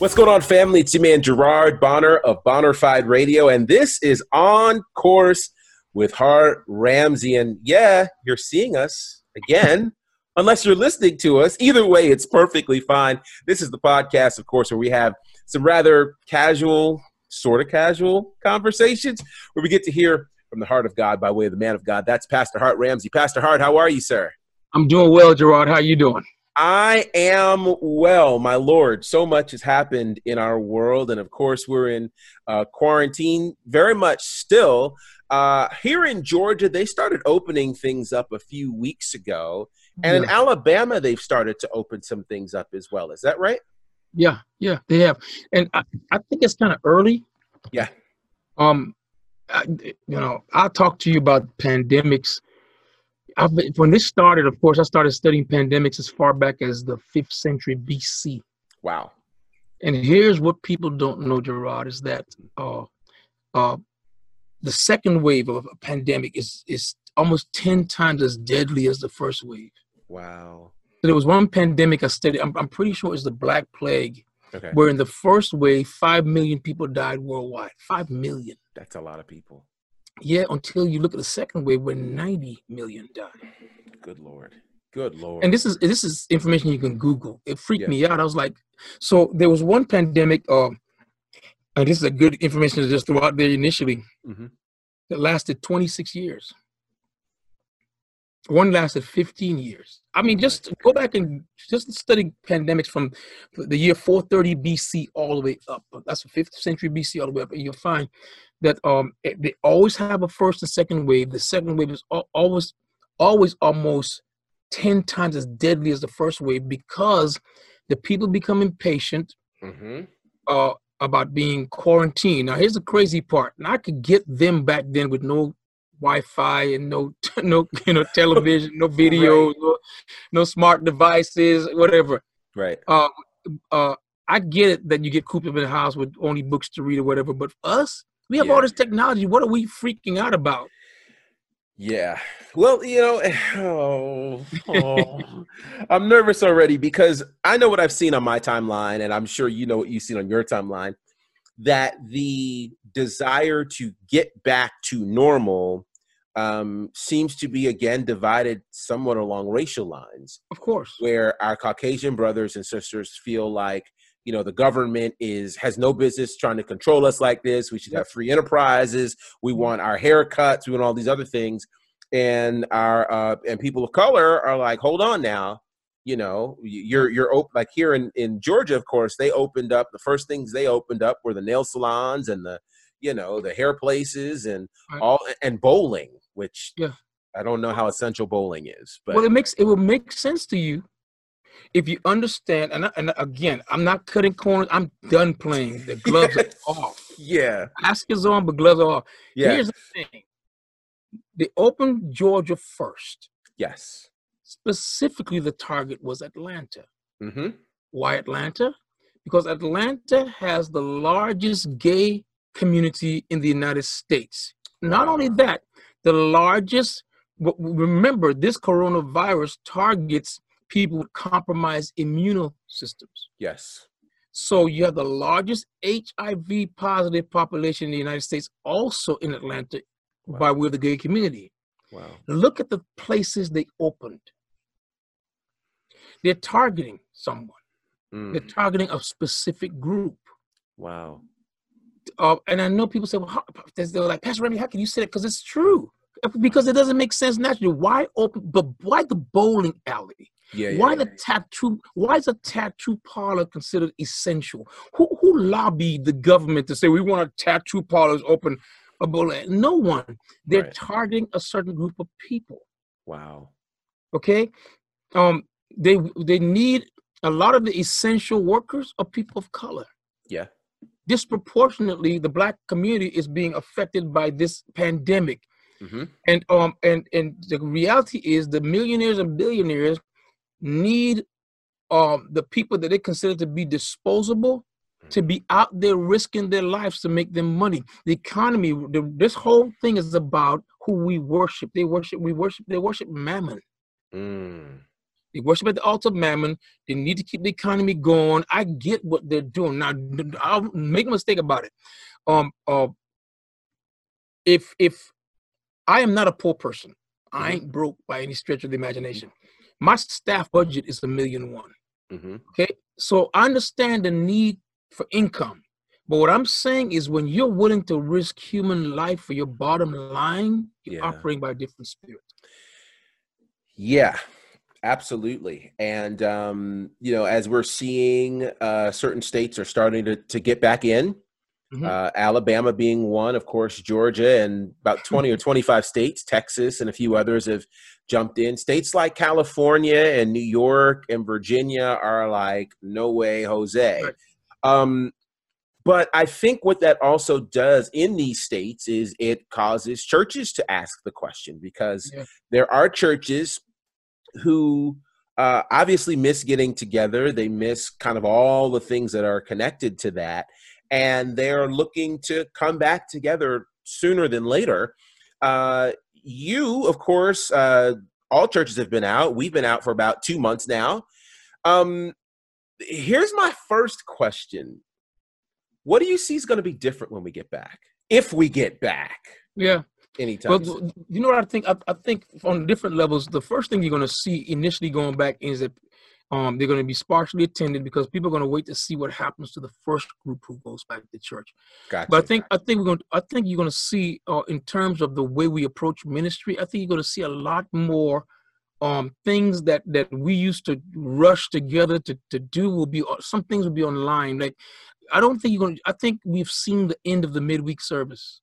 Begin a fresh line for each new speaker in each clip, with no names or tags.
What's going on, family? It's your man Gerard Bonner of Bonnerfied Radio, and this is On Course with Hart Ramsey. And yeah, you're seeing us again, unless you're listening to us. Either way, it's perfectly fine. This is the podcast, of course, where we have some rather casual, sort of casual conversations where we get to hear from the heart of God by way of the man of God. That's Pastor Hart Ramsey. Pastor Hart, how are you, sir?
I'm doing well, Gerard. How you doing?
I am well, my Lord. So much has happened in our world. And of course, we're in uh, quarantine very much still. Uh, here in Georgia, they started opening things up a few weeks ago. And yeah. in Alabama, they've started to open some things up as well. Is that right?
Yeah, yeah, they have. And I, I think it's kind of early.
Yeah.
Um, I, you know, I'll talk to you about pandemics I've been, when this started, of course, I started studying pandemics as far back as the fifth century BC.
Wow.
And here's what people don't know, Gerard, is that uh, uh, the second wave of a pandemic is is almost ten times as deadly as the first wave.
Wow.
So there was one pandemic I studied. I'm, I'm pretty sure it was the Black Plague,
okay.
where in the first wave, five million people died worldwide. Five million.
That's a lot of people.
Yeah, until you look at the second wave where 90 million died.
Good lord. Good lord.
And this is this is information you can Google. It freaked yeah. me out. I was like, so there was one pandemic, uh, and this is a good information to just throw out there initially, mm-hmm. that lasted 26 years. One lasted 15 years. I mean, just go back and just study pandemics from the year 430 BC all the way up. That's the fifth century BC all the way up, and you'll find that um they always have a first and second wave. The second wave is always always almost 10 times as deadly as the first wave because the people become impatient mm-hmm. uh, about being quarantined. Now, here's the crazy part. And I could get them back then with no Wi-Fi and no, no, you know, television, no videos, right. no, no, smart devices, whatever.
Right.
Uh, uh, I get it that you get cooped up in the house with only books to read or whatever, but us, we have yeah. all this technology. What are we freaking out about?
Yeah. Well, you know, oh, oh, I'm nervous already because I know what I've seen on my timeline, and I'm sure you know what you've seen on your timeline. That the desire to get back to normal um, seems to be again divided somewhat along racial lines.
Of course.
Where our Caucasian brothers and sisters feel like you know the government is has no business trying to control us like this. We should have free enterprises. We mm-hmm. want our haircuts. We want all these other things. And our uh and people of color are like hold on now. You know you're you're open like here in in georgia of course they opened up the first things they opened up were the nail salons and the you know the hair places and all and bowling which
yeah
i don't know how essential bowling is but
well it makes it will make sense to you if you understand, and, and again, I'm not cutting corners. I'm done playing. The gloves are off.
Yeah.
Mask is on, but gloves are off.
Yeah.
Here's the thing. They opened Georgia first.
Yes.
Specifically, the target was Atlanta.
Mm-hmm.
Why Atlanta? Because Atlanta has the largest gay community in the United States. Not only that, the largest, remember, this coronavirus targets people with compromised immune systems.
Yes.
So you have the largest HIV positive population in the United States, also in Atlanta, wow. by way of the gay community.
Wow.
Look at the places they opened. They're targeting someone. Mm. They're targeting a specific group.
Wow.
Uh, and I know people say, well, how, they're like, Pastor Ramsey, how can you say that? Because it's true. Because it doesn't make sense naturally. Why open, but why the bowling alley?
Yeah,
why
yeah,
the tattoo? Why is a tattoo parlor considered essential? Who who lobbied the government to say we want a tattoo parlors open? A bullet? No one. They're right. targeting a certain group of people.
Wow.
Okay, um, they they need a lot of the essential workers are people of color.
Yeah.
Disproportionately, the black community is being affected by this pandemic.
Mm-hmm.
And um and and the reality is the millionaires and billionaires need um the people that they consider to be disposable to be out there risking their lives to make them money. The economy, the, this whole thing is about who we worship. They worship, we worship, they worship mammon.
Mm.
They worship at the altar of mammon. They need to keep the economy going. I get what they're doing. Now, I'll make a mistake about it. Um, uh, if if I am not a poor person, I
Mm-hmm.
ain't broke by any stretch of the imagination. My staff budget is a million one.
Mm-hmm.
Okay, so I understand the need for income, but what I'm saying is when you're willing to risk human life for your bottom line, you're
Yeah.
operating by a different spirit.
Yeah, absolutely. And um, you know, as we're seeing, uh, certain states are starting to to get back in.
Mhm.
Uh, Alabama being one, of course, Georgia, and about twenty or twenty five states, Texas, and a few others have jumped in. States like California and New York and Virginia are like, no way, Jose.
Right.
Um, but I think what that also does in these states is it causes churches to ask the question because
Yeah.
there are churches who uh, obviously miss getting together. They miss kind of all the things that are connected to that. And they're looking to come back together sooner than later. Uh, you, of course, uh, all churches have been out. We've been out for about two months now. Um, here's my first question What do you see is going to be different when we get back? If we get back
Yeah.
anytime.
Well,
soon?
you know what I think? I, I think on different levels, the first thing you're going to see initially going back is that um, they're going to be sparsely attended because people are going to wait to see what happens to the first group who goes back to church.
Gotcha.
But I think I think we're going. To, I think you're going to see uh, in terms of the way we approach ministry. I think you're going to see a lot more um, things that that we used to rush together to to do will be some things will be online. Like I don't think you're going. to I think we've seen the end of the midweek service.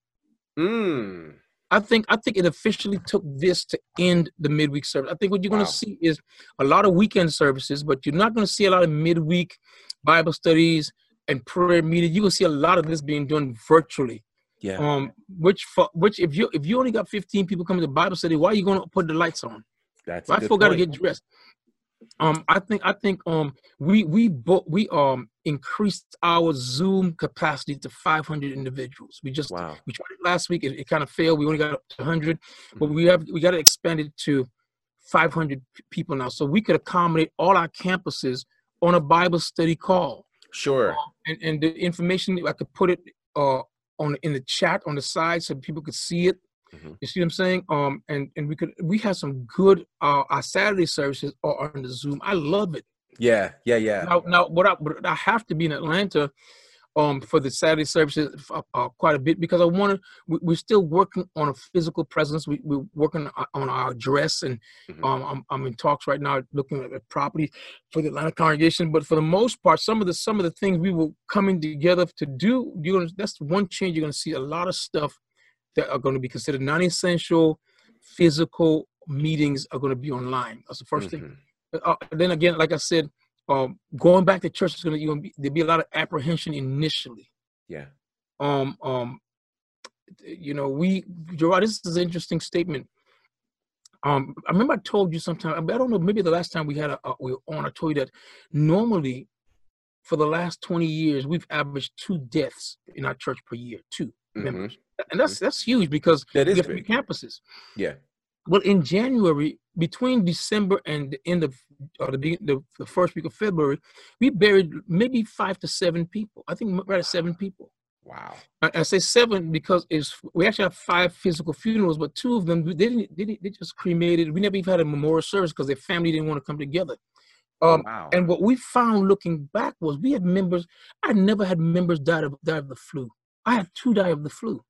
Mm,
I think I think it officially took this to end the midweek service. I think what you're going to see is a lot of weekend services, but you're not going to see a lot of midweek Bible studies and prayer meetings. You're going to see a lot of this being done virtually.
yeah.
Um, which for, which if you if you only got 15 people coming to Bible study, why are you going to put the lights on?
That's
Why folk got to get dressed? Um, I think I think um we we bo- we um increased our Zoom capacity to 500 individuals. We just
Wow.
we tried it last week. It, it kind of failed. We only got up to 100, but
Mhm.
we have we got to expand it to 500 people now, so we could accommodate all our campuses on a Bible study call.
Sure.
And and the information I could put it uh on in the chat on the side so people could see it.
Mhm.
You see what I'm saying? Um, and and we could we have some good uh our Saturday services are on the Zoom. I love it.
Yeah. Yeah. Yeah.
Now, now what I, what I have to be in Atlanta um, for the Saturday services uh, uh, quite a bit because I want to. We, we're still working on a physical presence. We, we're working on our dress, and
Mhm.
um, I'm, I'm in talks right now looking at property for the Atlanta congregation. But for the most part, some of the some of the things we were coming together to do, you're gonna. That's one change. You're gonna see a lot of stuff that are going to be considered non-essential. Physical meetings are going to be online. That's the 1st thing
Mhm.
uh, then again, like I said, um, going back to church is you're gonna be, there'll be a lot of apprehension initially.
Yeah.
Um, um, you know, we, Gerard, this is an interesting statement. Um, I remember I told you sometime, I don't know, maybe the last time we had a, a we were on, I told you that normally for the last 20 years, we've averaged two deaths in our church per year, 2
Mhm.
members. And that's, that's huge because
That is
three campuses.
Yeah.
Well, in January, between December and the end of or the, the the first week of February, we buried maybe five to seven people. I think right at seven people.
Wow.
I, I say seven because it's we actually have five physical funerals, but two of them they didn't they, didn't, they just cremated. We never even had a memorial service because their family didn't want to come together. Um,
wow.
and what we found looking back was we had members. I never had members die of die of the flu. I had two die of the flu.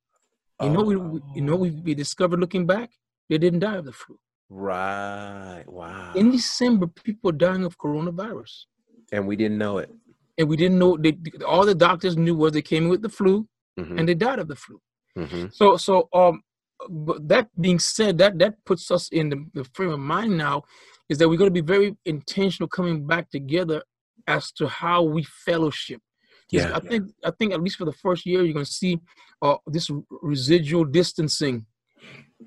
You know, we, we you know we, we discovered looking back, they didn't die of the flu.
Right. Wow.
In December, people were dying of coronavirus,
and we didn't know it.
and we didn't know. They, all the doctors knew was they came in with the flu,
Mhm.
and they died of the flu.
Mhm.
So, so um, but that being said, that that puts us in the, the frame of mind now is that we're going to be very intentional coming back together as to how we fellowship.
Yeah.
I think I think at least for the first year you're going to see uh, this residual distancing.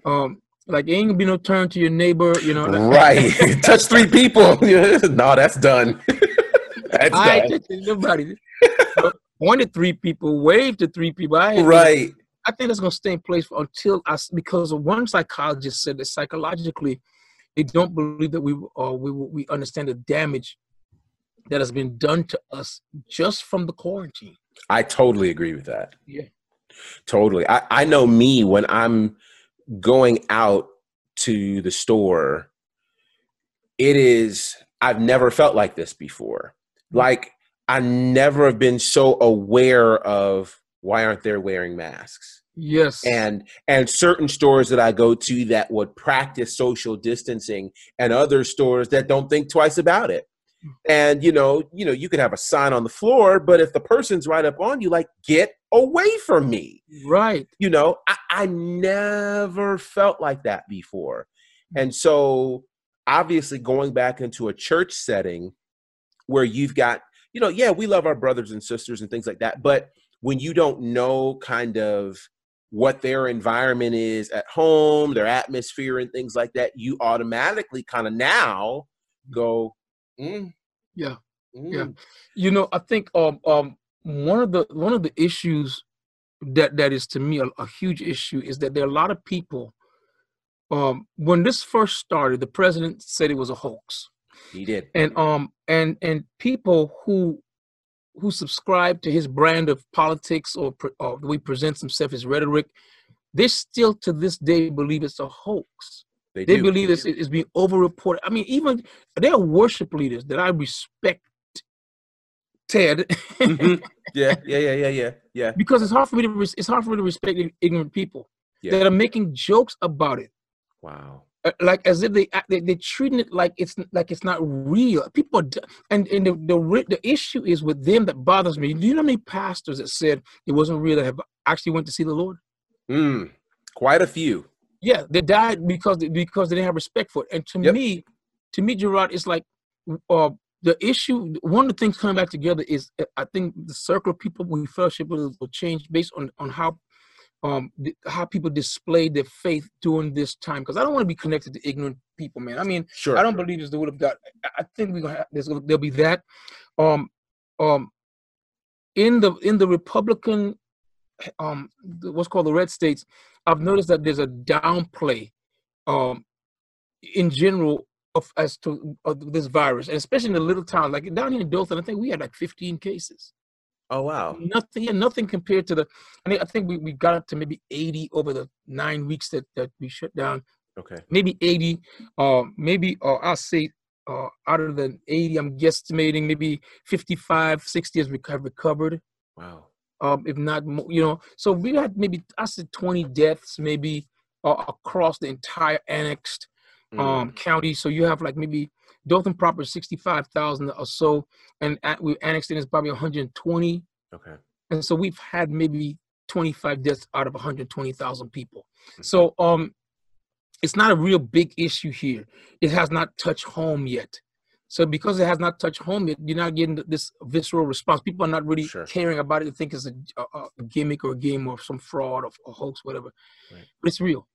Um, like ain't gonna be no turn to your neighbor, you know.
Right. Touch three people. no, that's done. that's
I
done.
nobody pointed three people, wave to three people. I
Right.
I think that's going to stay in place until us because one psychologist said that psychologically they don't believe that we uh, we we understand the damage that has been done to us just from the quarantine.
I totally agree with that.
Yeah.
Totally. I, I know me when I'm going out to the store, it is, I've never felt like this before. Like, I never have been so aware of why aren't they wearing masks?
Yes.
And and certain stores that I go to that would practice social distancing and other stores that don't think twice about it. And you know, you know, you could have a sign on the floor, but if the person's right up on you, like, get away from me.
right.
You know, I, I never felt like that before. Mm. And so obviously going back into a church setting where you've got, you know, yeah, we love our brothers and sisters and things like that, but when you don't know kind of what their environment is at home, their atmosphere and things like that, you automatically kind of now mm. go, mm,
Yeah.
mm,
Yeah. You know, I think um um one of the one of the issues that that is to me a, a huge issue is that there are a lot of people. Um, when this first started, the president said it was a hoax,
he did.
and um and and people who who subscribe to his brand of politics or, or the way he presents himself, his rhetoric, they still to this day believe it's a hoax.
They,
They
do.
believe it's, it's being overreported. I mean, even there are worship leaders that I respect, Ted,
Mhm. Yeah, yeah, yeah, yeah, yeah, yeah.
because it's hard for me to res- it's hard for me to respect ignorant people
Yeah.
that are making jokes about it,
Wow.
uh, like as if they, they they're treating it like it's like it's not real. People are, d- and and the the the issue is with them that bothers me. Do you know how many pastors that said it wasn't real that have actually went to see the Lord?
Mm, quite a few.
Yeah, they died because they, because they didn't have respect for it. And to
Yep.
me, to me, Gerard, it's like uh, the issue. One of the things coming back together is uh, I think the circle of people we fellowship with will change based on on how um how people display their faith during this time. Because I don't want to be connected to ignorant people, man. I mean,
Sure.
I don't believe it's the will of God. I- think we're gonna have there's gonna, there'll be that. Um, um, in the in the Republican, um, what's called the red states, I've noticed that there's a downplay, um, in general of as to of this virus, and especially in the little towns like down here in Dothan. I think we had like 15 cases.
Oh wow.
Nothing, yeah, nothing compared to the. I mean, I think we, we got up to maybe 80 over the nine weeks that that we shut down
Okay.
maybe 80 uh maybe uh, i'll say uh out of the 80 i'm guesstimating maybe 55 60 has rec- have recovered
Wow.
Um if not more you know so we had maybe i said 20 deaths maybe uh, across the entire annexed
Mm.
um county so you have like maybe dothan proper 65000 or so and at, we annexed in is probably 120
okay.
and so we've had maybe 25 deaths out of 120,000 people.
Mhm.
So um, it's not a real big issue here. It has not touched home yet. So because it has not touched home you're not getting this visceral response. People are not really
Sure.
caring about it. They think it's a, a, a gimmick or a game or some fraud or, or hoax, whatever.
Right.
But it's real.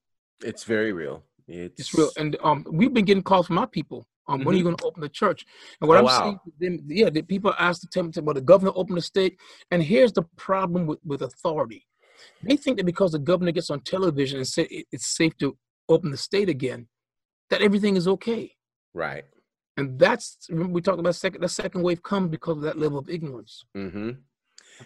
It's very real. It's,
It's real. And um, we've been getting calls from our people. Um, when are you going to open the church? And what
Mm-hmm. Oh,
I'm
wow.
saying, them, yeah, the people ask the temple, well, the governor opened the state. And here's the problem with, with authority. They think that because the governor gets on television and say it- it's safe to open the state again, that everything is okay.
right.
And that's remember we talked about second the second wave comes because of that level of ignorance.
mm-hmm.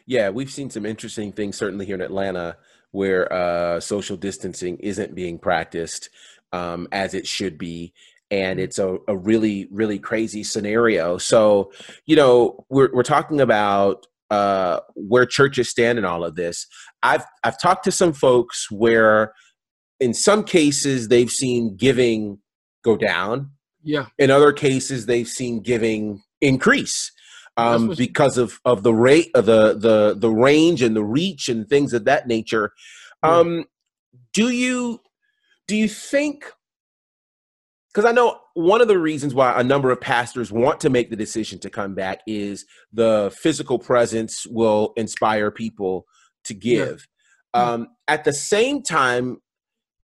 Yeah, we've seen some interesting things certainly here in Atlanta where uh, social distancing isn't being practiced um, as it should be. And
Mhm.
it's a, a really, really crazy scenario. So, you know, we're, we're talking about uh, where churches stand in all of this. I've, I've talked to some folks where, in some cases, they've seen giving go down
Yeah.
in other cases they've seen giving increase um, because of of the rate of the the the range and the reach and things of that nature
Yeah.
um, do you do you think because I know one of the reasons why a number of pastors want to make the decision to come back is the physical presence will inspire people to give. Yeah. Um, at the same time,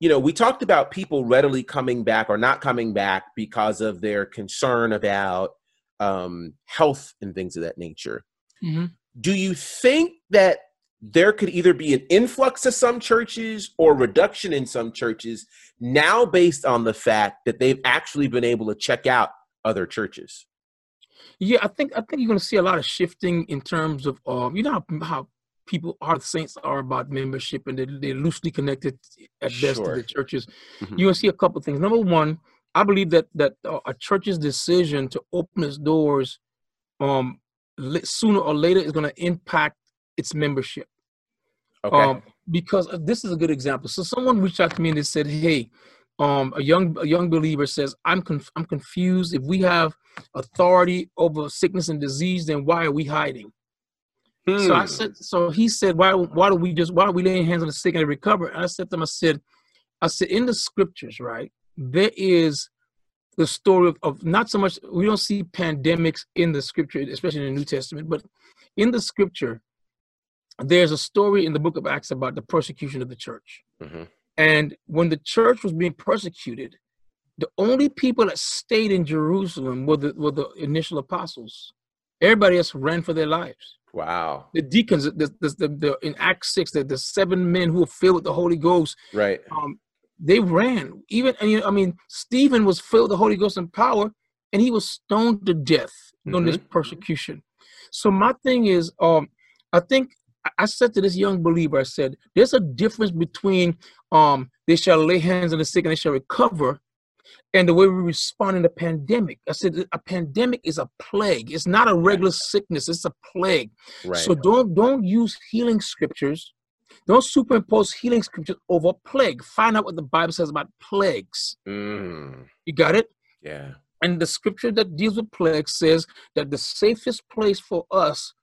you know, we talked about people readily coming back or not coming back because of their concern about um, health and things of that nature. Mm-hmm. Do you think that there could either be an influx of some churches or reduction in some churches now based on the fact that they've actually been able to check out other churches
yeah i think i think you're going to see a lot of shifting in terms of um you know how, how people are the saints are about membership and they're, they're loosely connected at best sure. to the churches mm-hmm. you'll see a couple things number one i believe that that uh, a church's decision to open its doors um sooner or later is going to impact its membership Okay. Um, because uh, this is a good example. So someone reached out to me and they said, "Hey, um, a young a young believer says, I'm conf- I'm confused. If we have authority over sickness and disease, then why are we hiding?" Hmm. So I hmm. said, so he said, "Why why do we just why are we laying hands on the sick and they recover?" And I said to him, I said, I said in the scriptures, right, there is the story of, of not so much we don't see pandemics in the scripture, especially in the New Testament, but in the scripture there's a story in the book of Acts about the persecution of the church. Mm-hmm. And when the church was being persecuted, the only people that stayed in Jerusalem were the, were the initial apostles. Everybody else ran for their lives.
Wow.
The deacons, the, the, the, the in Acts 6, the, the seven men who were filled with the Holy Ghost.
Right.
Um, they ran. Even, and, you know, I mean, Stephen was filled with the Holy Ghost and power, and he was stoned to death mm-hmm. on this persecution. So my thing is, um, I think I said to this young believer, I said, there's a difference between um, they shall lay hands on the sick and they shall recover, and the way we respond in the pandemic. I said a pandemic is a plague. It's not a regular sickness, it's a plague. Right. So don't don't use healing scriptures. Don't superimpose healing scriptures over plague. Find out what the Bible says about plagues. Mm. You got it?
Yeah.
And the scripture that deals with plagues says that the safest place for us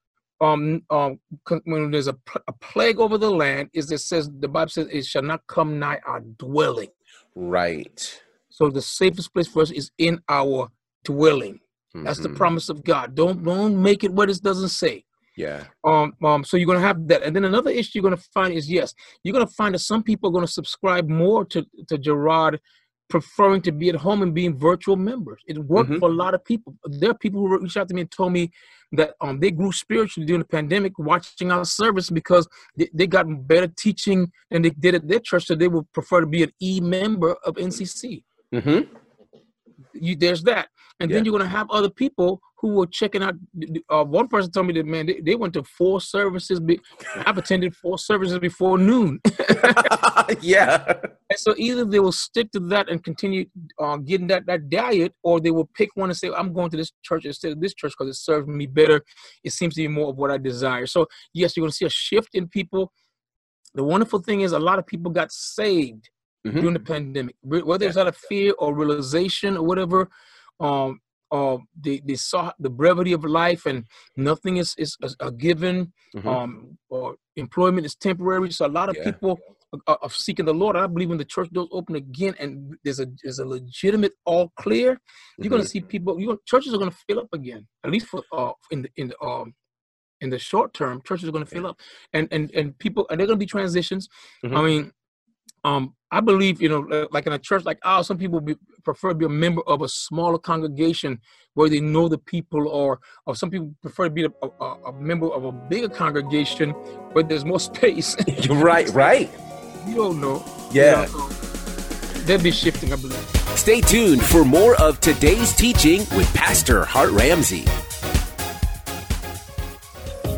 um, um, when there's a, a plague over the land, is it says the Bible says it shall not come nigh our dwelling.
Right.
So the safest place for us is in our dwelling. Mm-hmm. That's the mm-hmm. promise of God. Don't don't make it what it doesn't say.
Yeah.
Um, um, so you're gonna have that. And then another issue you're gonna find is yes, you're gonna find that some people are gonna subscribe more to, to Gerard preferring to be at home and being virtual members. It worked mm-hmm. for a lot of people. There are people who reached out to me and told me that um, they grew spiritually during the pandemic watching our service because they, they got better teaching than they did at their church, so they would prefer to be an e member of NCC. Mm-hmm. You, there's that. And yeah. then you're going to have other people who were checking out. Uh, one person told me that man, they, they went to four services. Be, I've attended four services before noon.
yeah.
And so either they will stick to that and continue uh, getting that that diet, or they will pick one and say, "I'm going to this church instead of this church because it serves me better. It seems to be more of what I desire." So yes, you're going to see a shift in people. The wonderful thing is, a lot of people got saved mm-hmm. during the pandemic, whether yeah. it's out of fear or realization or whatever. Um, uh, they, they saw the brevity of life and nothing is, is, a given mm-hmm. um, or employment is temporary so a lot of yeah. people are, are, seeking the lord i believe when the church doors open again and there's a there's a legitimate all clear you're mm-hmm. going to see people you churches are going to fill up again at least for uh, in the in the um in the short term churches are going to fill up and and and people and they're going to be transitions mm-hmm. i mean um, I believe, you know, like in a church like ours, some people be, prefer to be a member of a smaller congregation where they know the people, or, or some people prefer to be a, a, a member of a bigger congregation where there's more space.
right, right.
You don't know.
Yeah.
You know, they'll be shifting, I believe.
Stay tuned for more of today's teaching with Pastor Hart Ramsey.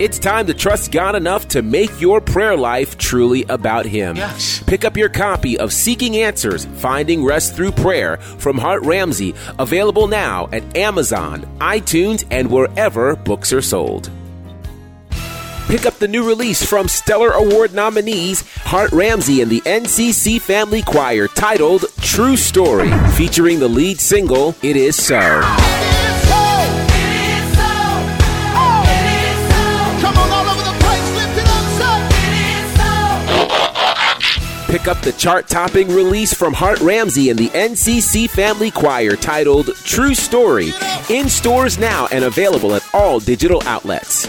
it's time to trust God enough to make your prayer life truly about Him. Yes. Pick up your copy of Seeking Answers Finding Rest Through Prayer from Hart Ramsey, available now at Amazon, iTunes, and wherever books are sold. Pick up the new release from Stellar Award nominees Hart Ramsey and the NCC Family Choir titled True Story, featuring the lead single, It Is So. Pick up the chart topping release from Hart Ramsey and the NCC Family Choir titled True Story, in stores now and available at all digital outlets.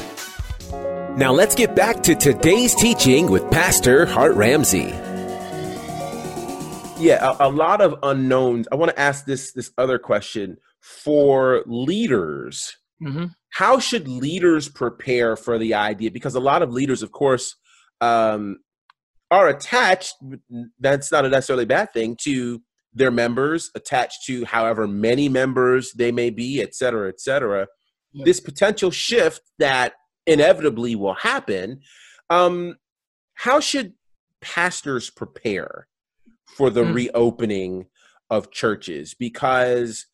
Now let's get back to today's teaching with Pastor Hart Ramsey.
Yeah, a, a lot of unknowns. I want to ask this this other question for leaders. Mm-hmm. How should leaders prepare for the idea? Because a lot of leaders, of course, um, are attached, that's not a necessarily bad thing, to their members, attached to however many members they may be, et cetera, et cetera. Yeah. This potential shift that inevitably will happen. Um, how should pastors prepare for the mm. reopening of churches? Because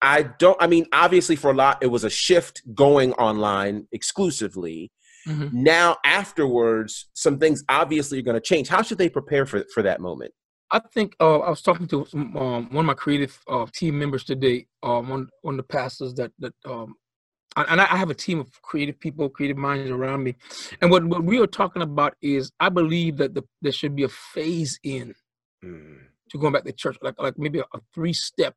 I don't, I mean, obviously, for a lot, it was a shift going online exclusively. Mm-hmm. Now, afterwards, some things obviously are going to change. How should they prepare for for that moment?
I think uh, I was talking to some, um, one of my creative uh, team members today. Um, one one of the pastors that that um, and I have a team of creative people, creative minds around me. And what, what we are talking about is I believe that the, there should be a phase in mm. to going back to church, like like maybe a, a three step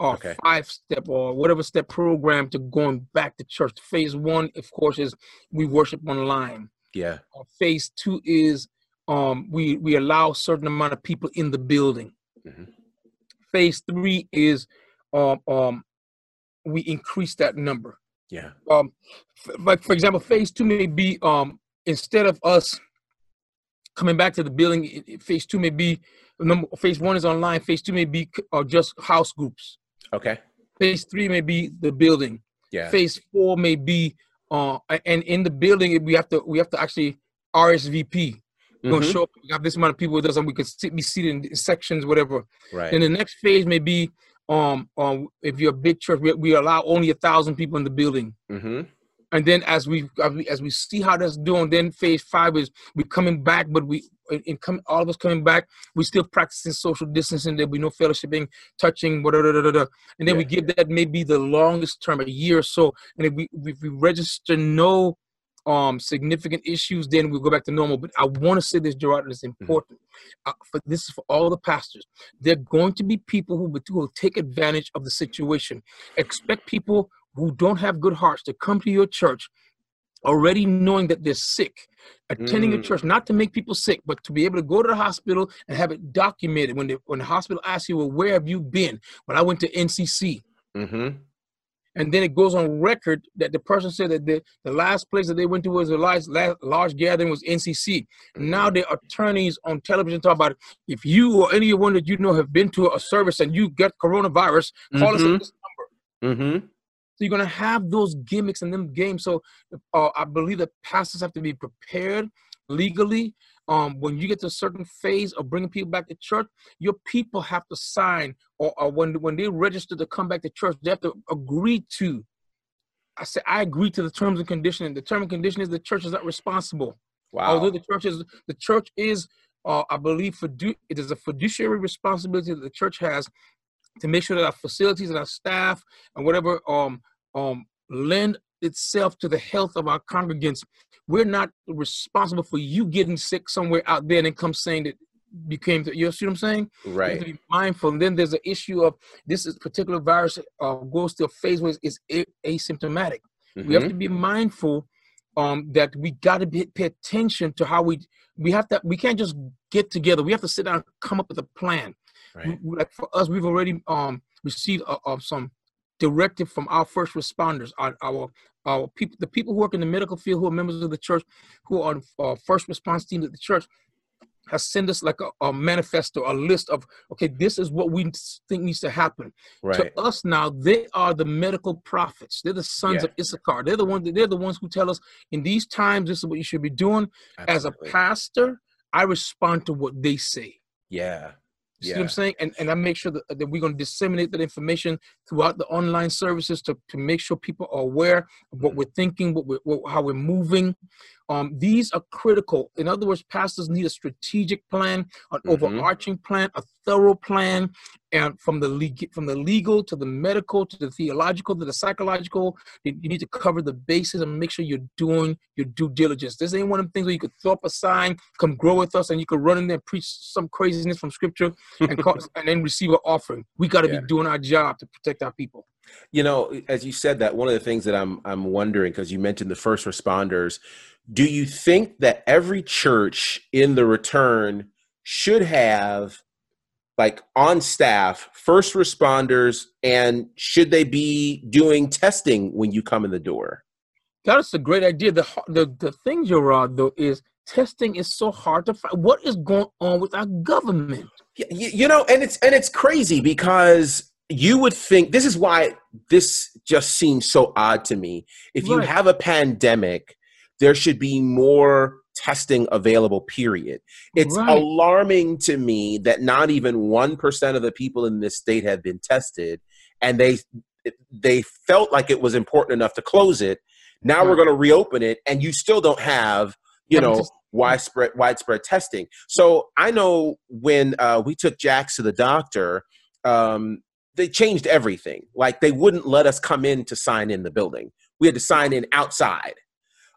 or okay. five step or whatever step program to going back to church. Phase one, of course, is we worship online.
Yeah.
Uh, phase two is um, we we allow certain amount of people in the building. Mm-hmm. Phase three is um, um, we increase that number.
Yeah.
Um, f- like for example, phase two may be um, instead of us coming back to the building, phase two may be number. Phase one is online. Phase two may be uh, just house groups.
Okay.
Phase three may be the building.
Yeah.
Phase four may be uh and in the building we have to we have to actually RSVP. We're mm-hmm. gonna show up, we have this amount of people with us and we could sit, be seated in sections, whatever.
Right.
And the next phase may be um um if you're a big church, we, we allow only a thousand people in the building. Mm-hmm. And then as we as we see how that's doing, then phase five is we coming back, but we in come all of us coming back, we still practicing social distancing. There'll be no fellowshipping, touching, whatever. And then yeah. we give that maybe the longest term, a year or so. And if we if we register no um significant issues, then we'll go back to normal. But I want to say this, Gerard, it's mm-hmm. important. Mm-hmm. Uh, for this is for all the pastors. There are going to be people who, who will take advantage of the situation. Expect people who don't have good hearts to come to your church already knowing that they're sick, attending mm. a church, not to make people sick, but to be able to go to the hospital and have it documented. When the, when the hospital asks you, well, where have you been? When I went to NCC. Mm-hmm. And then it goes on record that the person said that the, the last place that they went to was a large, large gathering was NCC. And now the attorneys on television talk about it. if you or anyone that you know have been to a service and you get coronavirus, call mm-hmm. us at this number. So you're gonna have those gimmicks in them games. So uh, I believe that pastors have to be prepared legally. Um, when you get to a certain phase of bringing people back to church, your people have to sign, or, or when when they register to come back to church, they have to agree to. I say I agree to the terms and conditions. The term and condition is the church is not responsible. Wow. Although the church is the church is, uh, I believe, fidu- it is a fiduciary responsibility that the church has to make sure that our facilities and our staff and whatever um um lend itself to the health of our congregants. We're not responsible for you getting sick somewhere out there and then come saying that you came to you see what I'm saying?
Right.
to be mindful. And then there's an issue of this is particular virus uh, goes to a phase where it's asymptomatic. Mm-hmm. We have mm-hmm. to be mindful um, that we got to pay attention to how we we have to we can't just get together. We have to sit down and come up with a plan.
Right.
We- like for us, we've already um, received uh, uh, some directive from our first responders, our, our our people, the people who work in the medical field, who are members of the church, who are on uh, first response teams at the church, has sent us like a, a manifesto, a list of okay, this is what we think needs to happen.
Right.
To us now, they are the medical prophets. They're the sons
Yeah.
of Issachar. They're the ones. They're the ones who tell us in these times this is what you should be doing. As a pastor, I respond to what they say.
Yeah.
You See what I'm saying? And and I make sure that, that we're going to disseminate that information throughout the online services to, to make sure people are aware of what we're thinking, what we're, what, how we're moving. Um, these are critical. In other words, pastors need a strategic plan, an
Mhm.
overarching plan, a thorough plan, and from the legal, from the legal to the medical to the theological to the psychological, you you need to cover the bases and make sure you're doing your due diligence. This ain't one of the things where you could throw up a sign, come grow with us, and you could run in there and preach some craziness from scripture and, call, and then receive an offering. We got to
Yeah.
be doing our job to protect our people.
You know, as you said that, one of the things that I'm I'm wondering because you mentioned the first responders, do you think that every church in the return should have like on staff first responders and should they be doing testing when you come in the door?
That's a great idea. The the the thing, Gerard, though, is testing is so hard to find. What is going on with our government?
Y- y- you know and it's and it's crazy because you would think this is why this just seems so odd to me if you have a pandemic there should be more testing available period it's
Right.
alarming to me that not even 1% of the people in this state have been tested and they they felt like it was important enough to close it now we're going to reopen it and you still don't have you know
just-
widespread widespread testing. So I know when uh, we took Jax to the doctor, um, they changed everything. Like they wouldn't let us come in to sign in the building. We had to sign in outside.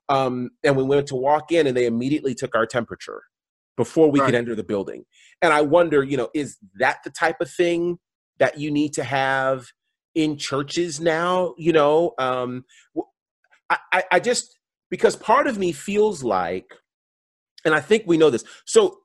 Um, and we went to walk in, and they immediately took our temperature before we could enter the building. And I wonder, you know, is that the type of thing that you need to have in churches now? You know, um, I, I, I just because part of me feels like and I think we know this. So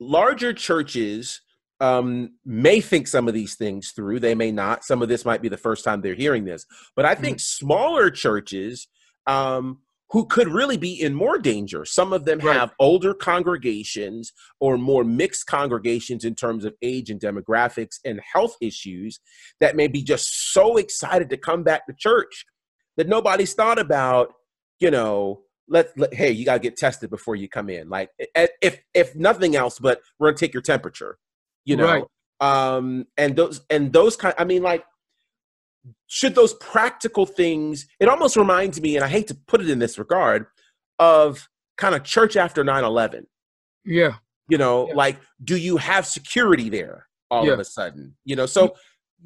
larger churches um, may think some of these things through. They may not. Some of this might be the first time they're hearing this. But I think smaller churches um, who could really be in more danger. Some of them
Right.
have older congregations or more mixed congregations in terms of age and demographics and health issues that may be just so excited to come back to church that nobody's thought about, you know, let, let hey, you got to get tested before you come in. Like if if nothing else, but we're going to take your temperature, you know.
Right.
Um and those and those kind I mean like should those practical things it almost reminds me and I hate to put it in this regard of kind of church after 9/11.
Yeah.
You know,
Yeah.
like do you have security there all
Yeah.
of a sudden? You know, so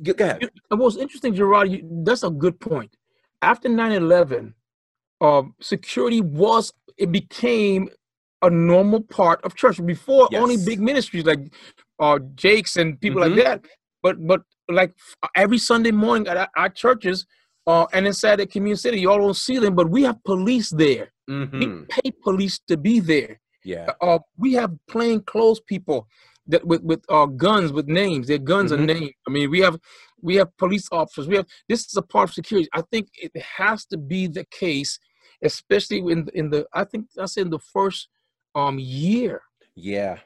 go go ahead.
And what's interesting, Gerard, you, that's a good point. After 9 11, um, security was, it became a normal part of church. Before, only big ministries like uh, Jakes and people
Mhm.
like that. But, but like every Sunday morning at our, our churches uh, and inside the community city, y'all don't see them, but we have police there. We
Mhm.
pay police to be there.
Yeah.
Uh, we have plain clothes people that with with uh, guns with names. Their guns
Mhm.
are named. I mean, we have we have police officers. We have this is a part of security. I think it has to be the case, especially in in the I think that's in the first um year
Yeah.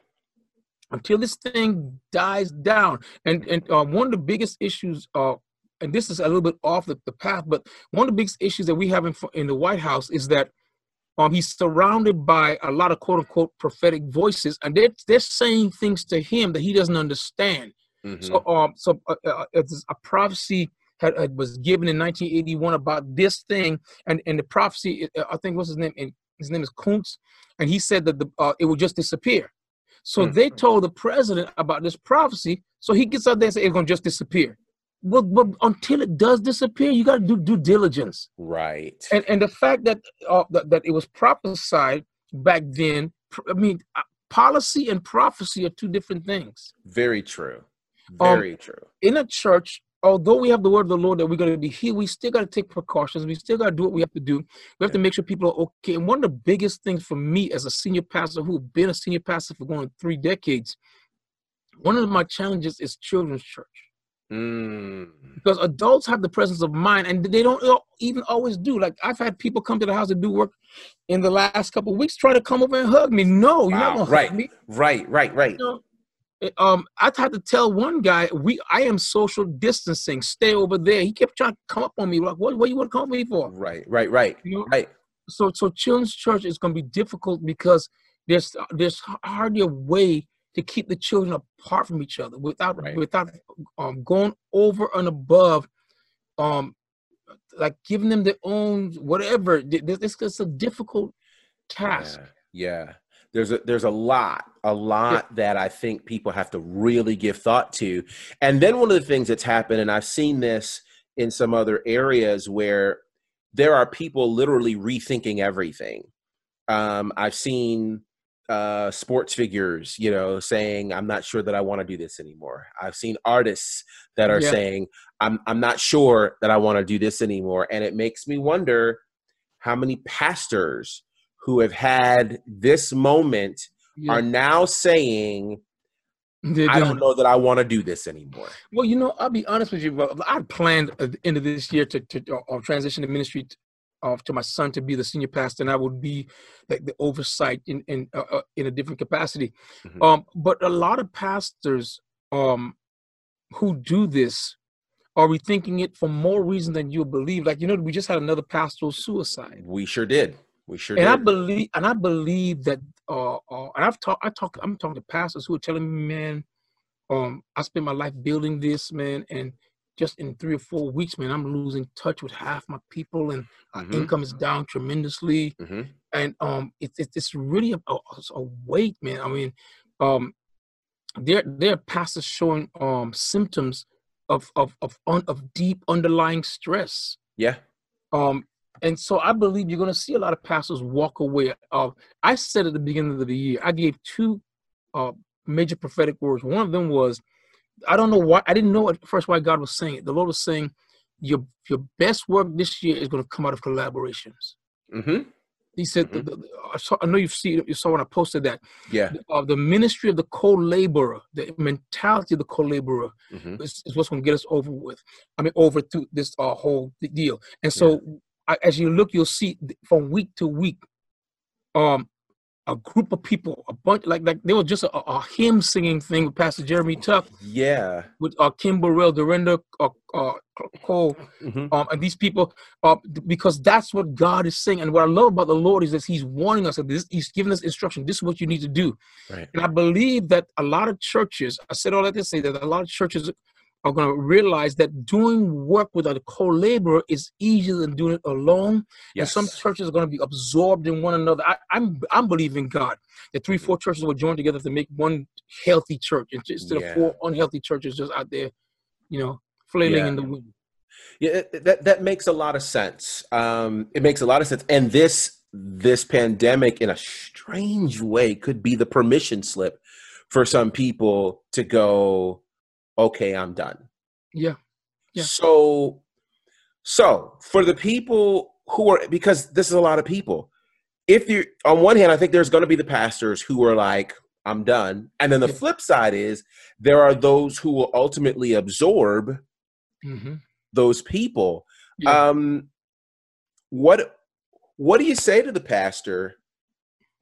Until this thing dies down. And and uh, one of the biggest issues, uh, and this is a little bit off the, the path, but one of the biggest issues that we have in, in the White House is that um, he's surrounded by a lot of quote unquote prophetic voices, and they're they're saying things to him that he doesn't understand.
Mhm.
So um, so uh, uh, a prophecy. Had, uh, was given in 1981 about this thing, and and the prophecy, uh, I think what's his name, and his name is Kuntz, and he said that the uh, it would just disappear. So
Hmm.
they told the president about this prophecy. So he gets out there and says it's gonna just disappear. But, but until it does disappear, you gotta do due diligence.
right.
And and the fact that uh, that, that it was prophesied back then, I mean, uh, policy and prophecy are two different things.
Very true.
Um,
Very true.
In a church, although we have the word of the Lord that we're going to be here, we still got to take precautions. We still got to do what we have to do. We have to make sure people are okay. And one of the biggest things for me as a senior pastor who's been a senior pastor for going three decades, one of my challenges is children's church. Mm. Because adults have the presence of mind and they don't even always do. Like I've had people come to the house to do work in the last couple weeks try to come over and hug me. No, you're not gonna
right.
hug me.
Right, right, right. You know,
um, I had to tell one guy, we I am social distancing. Stay over there. He kept trying to come up on me like, what? What you want to come me for?
Right, right, right, you know? right.
So, so children's church is going to be difficult because there's there's hardly a way to keep the children apart from each other without right. without um, going over and above, um, like giving them their own whatever. This is a difficult task.
Yeah. yeah there's a there's a lot a lot yeah. that i think people have to really give thought to and then one of the things that's happened and i've seen this in some other areas where there are people literally rethinking everything um, i've seen uh, sports figures you know saying i'm not sure that i want to do this anymore i've seen artists that are yeah. saying i'm i'm not sure that i want to do this anymore and it makes me wonder how many pastors who have had this moment yeah. are now saying, I don't know that I want to do this anymore.
Well, you know, I'll be honest with you. I planned at the end of this year to, to uh, transition the ministry uh, to my son to be the senior pastor, and I would be like the oversight in in uh, uh, in a different capacity. Mm-hmm. Um, but a lot of pastors um, who do this are rethinking it for more reason than you believe. Like you know, we just had another pastoral suicide.
We sure did. We sure
and
did.
I believe and I believe that uh, uh and I've talked I talk I'm talking to pastors who are telling me, man, um, I spent my life building this, man, and just in three or four weeks, man, I'm losing touch with half my people, and mm-hmm. income is down tremendously, mm-hmm. and um, it's it, it's really a, a, weight, man. I mean, um, there there are pastors showing um symptoms of of of of deep underlying stress.
Yeah.
Um, and so I believe you're going to see a lot of pastors walk away. Of I said at the beginning of the year, I gave two uh, major prophetic words. One of them was, I don't know why I didn't know at first why God was saying it. The Lord was saying, your your best work this year is going to come out of collaborations. Mm-hmm. He said, mm-hmm. the, the, I, saw, I, know you've seen you saw when I posted that.
Yeah.
Uh, the ministry of the co-laborer, the mentality of the co-laborer mm-hmm. is, is, what's going to get us over with. I mean, over through this uh, whole deal. And so yeah as you look, you'll see from week to week, um, a group of people, a bunch like like there was just a, a hymn singing thing with Pastor Jeremy Tuck.
Yeah.
With uh, Kim Burrell, Dorinda uh, uh, Cole, mm-hmm. um, and these people, uh, because that's what God is saying. And what I love about the Lord is that He's warning us that this, He's giving us instruction. This is what you need to do. Right. And I believe that a lot of churches, I said all that to say that a lot of churches are going to realize that doing work with a co-laborer is easier than doing it alone. Yes. And some churches are going to be absorbed in one another. I, am I'm, I'm believing God that three, four churches will join together to make one healthy church instead yeah. of four unhealthy churches just out there, you know, flailing yeah. in the wind.
Yeah, that that makes a lot of sense. Um, it makes a lot of sense, and this this pandemic, in a strange way, could be the permission slip for some people to go okay, I'm done.
Yeah. Yeah.
So so for the people who are because this is a lot of people. If you on one hand, I think there's gonna be the pastors who are like, I'm done. And then the yeah. flip side is there are those who will ultimately absorb mm-hmm. those people. Yeah. Um what what do you say to the pastor?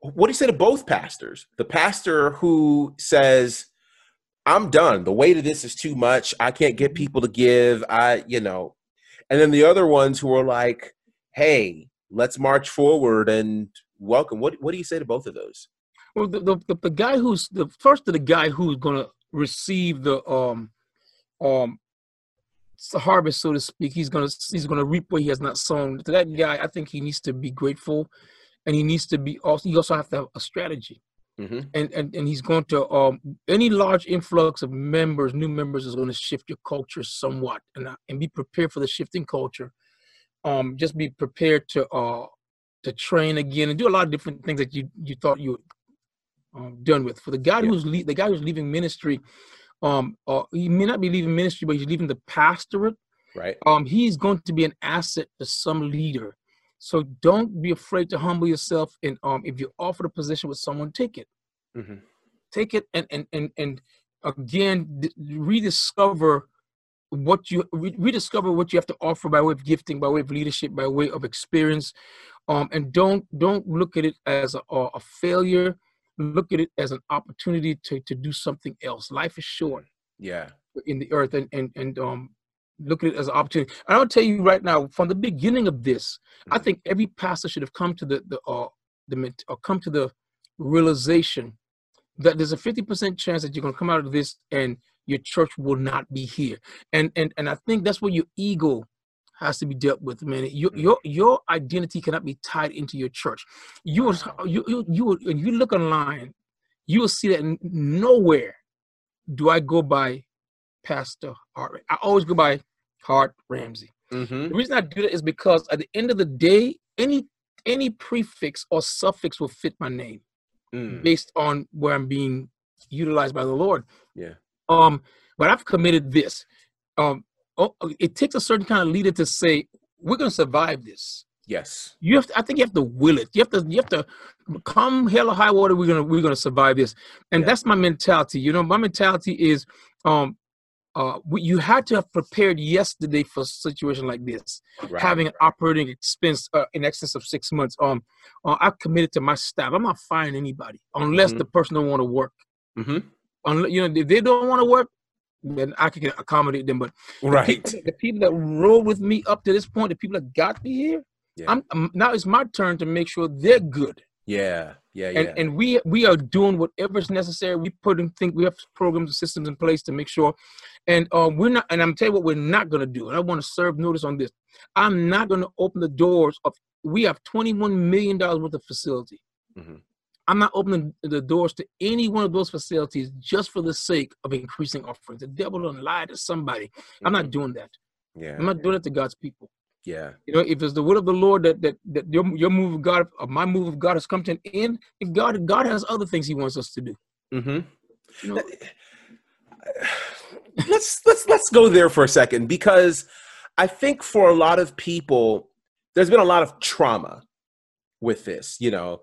What do you say to both pastors? The pastor who says, I'm done. The weight of this is too much. I can't get mm-hmm. people to give. I, you know, and then the other ones who are like, hey, let's march forward and welcome. What what do you say to both of those?
Well, the the, the guy who's the first of the guy who's gonna receive the um um the harvest, so to speak. He's gonna he's gonna reap what he has not sown. To that guy, I think he needs to be grateful, and he needs to be also. He also have to have a strategy. Mm-hmm. And, and and he's going to um, any large influx of members, new members, is going to shift your culture somewhat, and uh, and be prepared for the shifting culture. Um, just be prepared to uh to train again and do a lot of different things that you you thought you were um, done with. For the guy yeah. who's le- the guy who's leaving ministry, um, or he may not be leaving ministry, but he's leaving the pastorate.
Right.
Um, he's going to be an asset to some leader. So don't be afraid to humble yourself. And um, if you're offered a position with someone, take it.
hmm
Take it and and and and again d- rediscover what you re- rediscover what you have to offer by way of gifting, by way of leadership, by way of experience. Um, and don't don't look at it as a, a a failure. Look at it as an opportunity to to do something else. Life is short
Yeah.
in the earth and and and um look at it as an opportunity. And I'll tell you right now, from the beginning of this, I think every pastor should have come to the the uh the or come to the realization that there's a 50% chance that you're gonna come out of this and your church will not be here. And and and I think that's where your ego has to be dealt with, man. Your your your identity cannot be tied into your church. You will you you you when you look online, you will see that nowhere do I go by Pastor Hart. I always go by Hart Ramsey.
hmm
The reason I do that is because at the end of the day, any any prefix or suffix will fit my name
Mm.
based on where I'm being utilized by the Lord.
Yeah.
Um, but I've committed this. Um, oh, it takes a certain kind of leader to say we're going to survive this.
Yes.
You have to, I think you have to will it. You have to you have to come hell or high water. We're gonna we're gonna survive this, and
Yeah.
that's my mentality. You know, my mentality is um uh you had to have prepared yesterday for a situation like this.
Right.
Having an operating expense uh, in excess of six months. Um, uh, I committed to my staff. I'm not firing anybody unless
Mhm.
the person don't want to work.
hmm
Unless you know if they don't want to work, then I can accommodate them. But
Right.
people, the people that rode with me up to this point, the people that got me here,
Yeah.
I'm, I'm now it's my turn to make sure they're good.
Yeah. Yeah. Yeah.
And and we we are doing whatever's necessary. We put in think we have programs and systems in place to make sure. And um, we're not. And I'm telling you what we're not going to do. And I want to serve notice on this. I'm not going to open the doors of. We have 21 million dollars worth of facility.
Mhm.
I'm not opening the doors to any one of those facilities just for the sake of increasing offerings. The devil don't lie to somebody. I'm not doing that.
Yeah.
I'm not doing it to God's people.
Yeah.
You know, if it's the will of the Lord that that, that your, your move of God, or my move of God has come to an end, God God has other things He wants us to do.
Mm-hmm.
You know,
let's let's let's go there for a second because I think for a lot of people, there's been a lot of trauma with this. You know,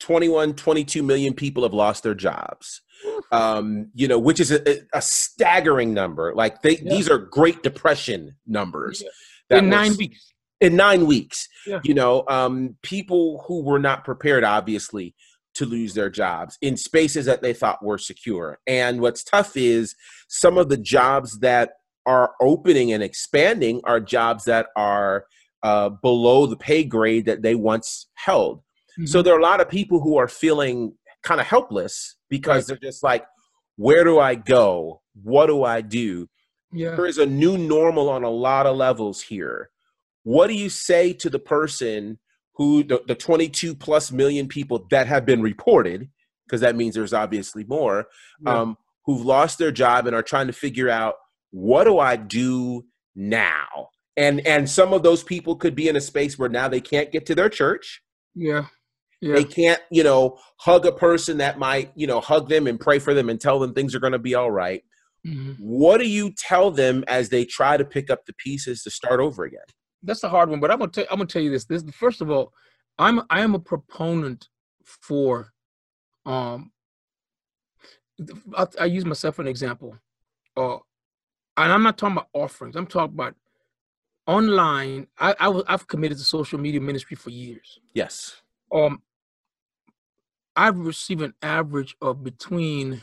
21, 22 million people have lost their jobs. Um, you know, which is a, a staggering number. Like they,
Yeah.
these are Great Depression numbers.
Yeah.
that
in
were
nine
s-
weeks.
in nine weeks
Yeah.
you know um, people who were not prepared obviously to lose their jobs in spaces that they thought were secure. And what's tough is some of the jobs that are opening and expanding are jobs that are uh, below the pay grade that they once held. So there are a lot of people who are feeling kind of helpless because
Right.
they're just like where do i go? What do i do?
Yeah,
there is a new normal on a lot of levels here. What do you say to the person who, the, the 22 plus million people that have been reported, because that means there's obviously more,
Yeah.
um, who've lost their job and are trying to figure out what do I do now? And and some of those people could be in a space where now they can't get to their church.
yeah, yeah,
They can't, you know, hug a person that might, you know, hug them and pray for them and tell them things are going to be all right
Mhm.
what do you tell them as they try to pick up the pieces to start over again
That's a hard one, but I'm gonna tell I'm gonna tell you this. This first of all, I'm I am a proponent for um. I, I use myself for an example, uh, and I'm not talking about offerings. I'm talking about online. I, I was I've committed to social media ministry for years.
yes
um I've received an average of between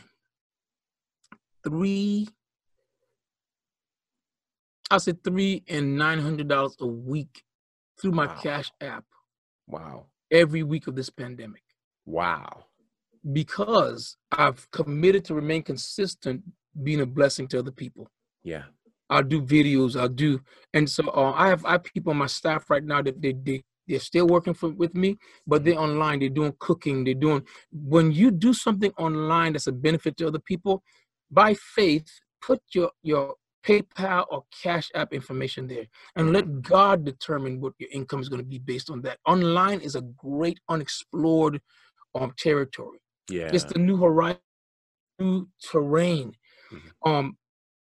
three I said three and nine hundred dollars a week through my
Wow.
cash app
wow
every week of this pandemic
wow
because I've committed to remain consistent being a blessing to other people.
yeah
I'll do videos. I'll do, and so uh, I have I have people on my staff right now that they they they're still working for with me, but they're online. They're doing cooking. They're doing. When you do something online that's a benefit to other people, by faith, put your your PayPal or Cash App information there, and let God determine what your income is going to be based on that. Online is a great unexplored um territory.
yeah
It's the new horizon, new terrain. mm-hmm. um,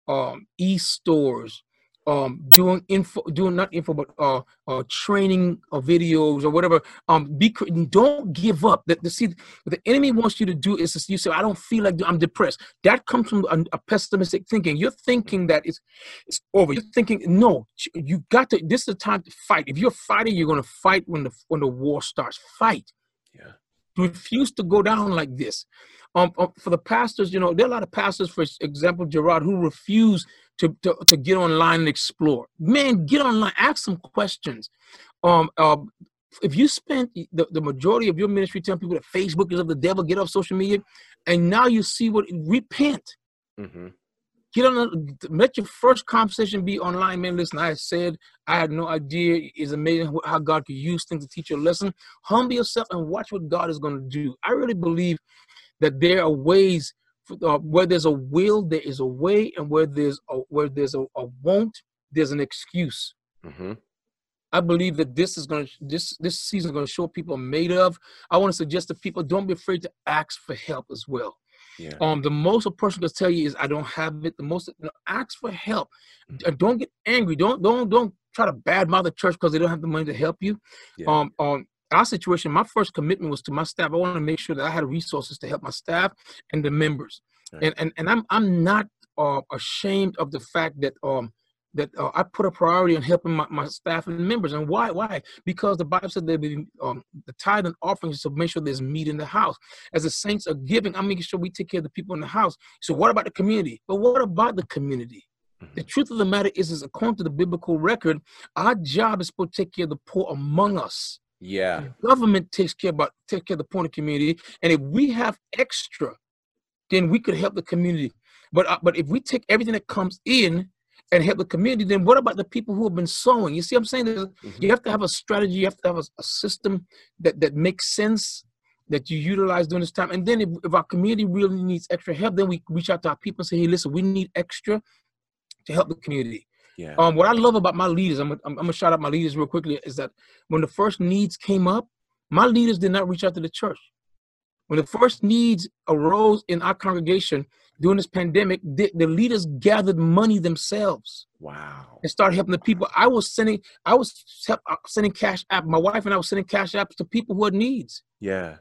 um, e-stores, um, doing info, doing not info, but uh, uh, training or videos or whatever. Um, be don't give up. That the see what the enemy wants you to do is to, you say, I don't feel like I'm depressed. That comes from a, a, pessimistic thinking. You're thinking that it's it's over. You're thinking no, you got to. This is the time to fight. If you're fighting, you're going to fight when the when the war starts. Fight.
Yeah.
Refuse to go down like this. Um, um, for the pastors, you know, there are a lot of pastors, for example, Gerard, who refuse to, to, to get online and explore. Man, get online, ask some questions. Um, uh, if you spend the, the majority of your ministry telling people that Facebook is of the devil, get off social media, and now you see what repent. Mm-hmm. Get on let your first conversation be online, man. Listen, I said I had no idea. It's amazing how God could use things to teach you a lesson. Humble yourself and watch what God is going to do. I really believe that there are ways uh, where there's a will, there is a way, and where there's a, where there's a, a won't, there's an excuse. Mm-hmm. I believe that this is going to this this season is going to show people are made of. I want to suggest to people don't be afraid to ask for help as well.
Yeah.
Um, the most a person can tell you is I don't have it. The most you know, ask for help. Mm-hmm. Don't get angry. Don't don't don't try to badmouth the church because they don't have the money to help you. Yeah. Um, um, our situation, my first commitment was to my staff. I wanted to make sure that I had resources to help my staff and the members. Right. And, and and I'm I'm not uh, ashamed of the fact that um that uh, I put a priority on helping my, my staff and members. And why? Why? Because the Bible said that um, the tithe and offerings to make sure there's meat in the house. As the saints are giving, I'm making sure we take care of the people in the house. So what about the community? But what about the community? Mm-hmm. The truth of the matter is, is according to the biblical record, our job is to take care of the poor among us.
Yeah.
The government takes care about take care of the poor community, and if we have extra, then we could help the community. But uh, but if we take everything that comes in and help the community, then what about the people who have been sowing? You see, I'm saying mm-hmm. you have to have a strategy, you have to have a, a, system that that makes sense that you utilize during this time. And then if, if our community really needs extra help, then we reach out to our people and say, hey, listen, we need extra to help the community.
Yeah.
Um, what I love about my leaders, I'm, I'm, I'm gonna shout out my leaders real quickly, is that when the first needs came up, my leaders did not reach out to the church. When the first needs arose in our congregation during this pandemic, the, the leaders gathered money themselves.
Wow.
And started helping the people. I was sending, I was uh, sending cash app. My wife and I was sending cash apps to people who had needs.
Yeah.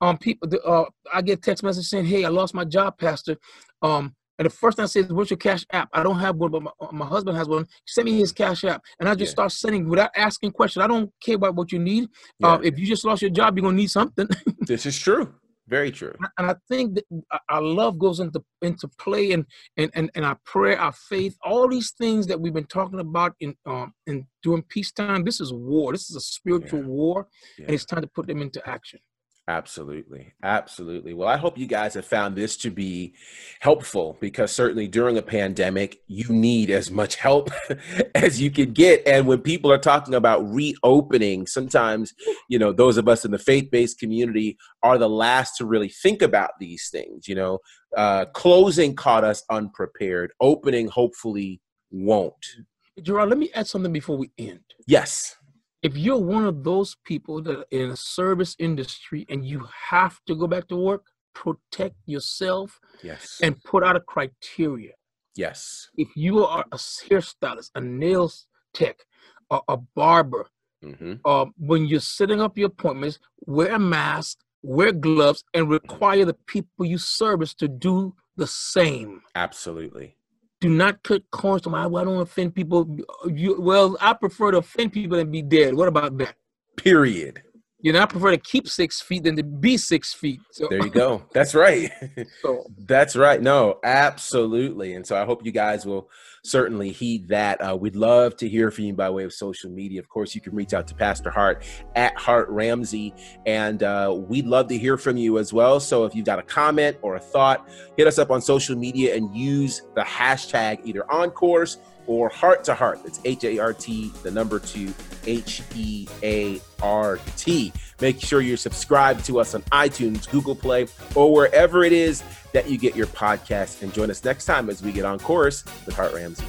Um, people, uh, I get text message saying, "Hey, I lost my job, Pastor. Um, and the first thing I say is, "What's your cash app?" I don't have one, but my, uh, my husband has one. Send me his cash app, and I just yeah. start sending without asking questions. I don't care about what you need. Yeah. Uh, if you just lost your job, you're gonna need something.
this is true. Very true.
And I think that our love goes into into play, and and and, and our prayer, our faith, all these things that we've been talking about in um in during peacetime. This is war. This is a spiritual yeah. war, and it's time to put them into action.
Absolutely. Absolutely. Well, I hope you guys have found this to be helpful because certainly during a pandemic, you need as much help as you can get. And when people are talking about reopening, sometimes, you know, those of us in the faith based community are the last to really think about these things. You know, uh, closing caught us unprepared, opening hopefully won't.
Gerard, let me add something before we end.
Yes
if you're one of those people that are in a service industry and you have to go back to work, protect yourself
yes.
and put out a criteria.
Yes.
If you are a hairstylist, a nails tech, a, a barber, mm-hmm. uh, when you're setting up your appointments, wear a mask, wear gloves, and require the people you service to do the same.
Absolutely
do not cut corners I don't offend people. You, well, I prefer to offend people than be dead. What about that?
Period.
You know, I prefer to keep six feet than to be six feet.
So. There you go. That's right. so. That's right. No, absolutely. And so I hope you guys will certainly heed that. Uh, we'd love to hear from you by way of social media. Of course, you can reach out to Pastor Hart at Hart Ramsey, and uh, we'd love to hear from you as well. So if you've got a comment or a thought, hit us up on social media and use the hashtag either on course or heart to heart. It's H A R T, the number two, H E A R T. Make sure you're subscribed to us on iTunes, Google Play, or wherever it is that you get your podcast. And join us next time as we get on course with Hart Ramsey.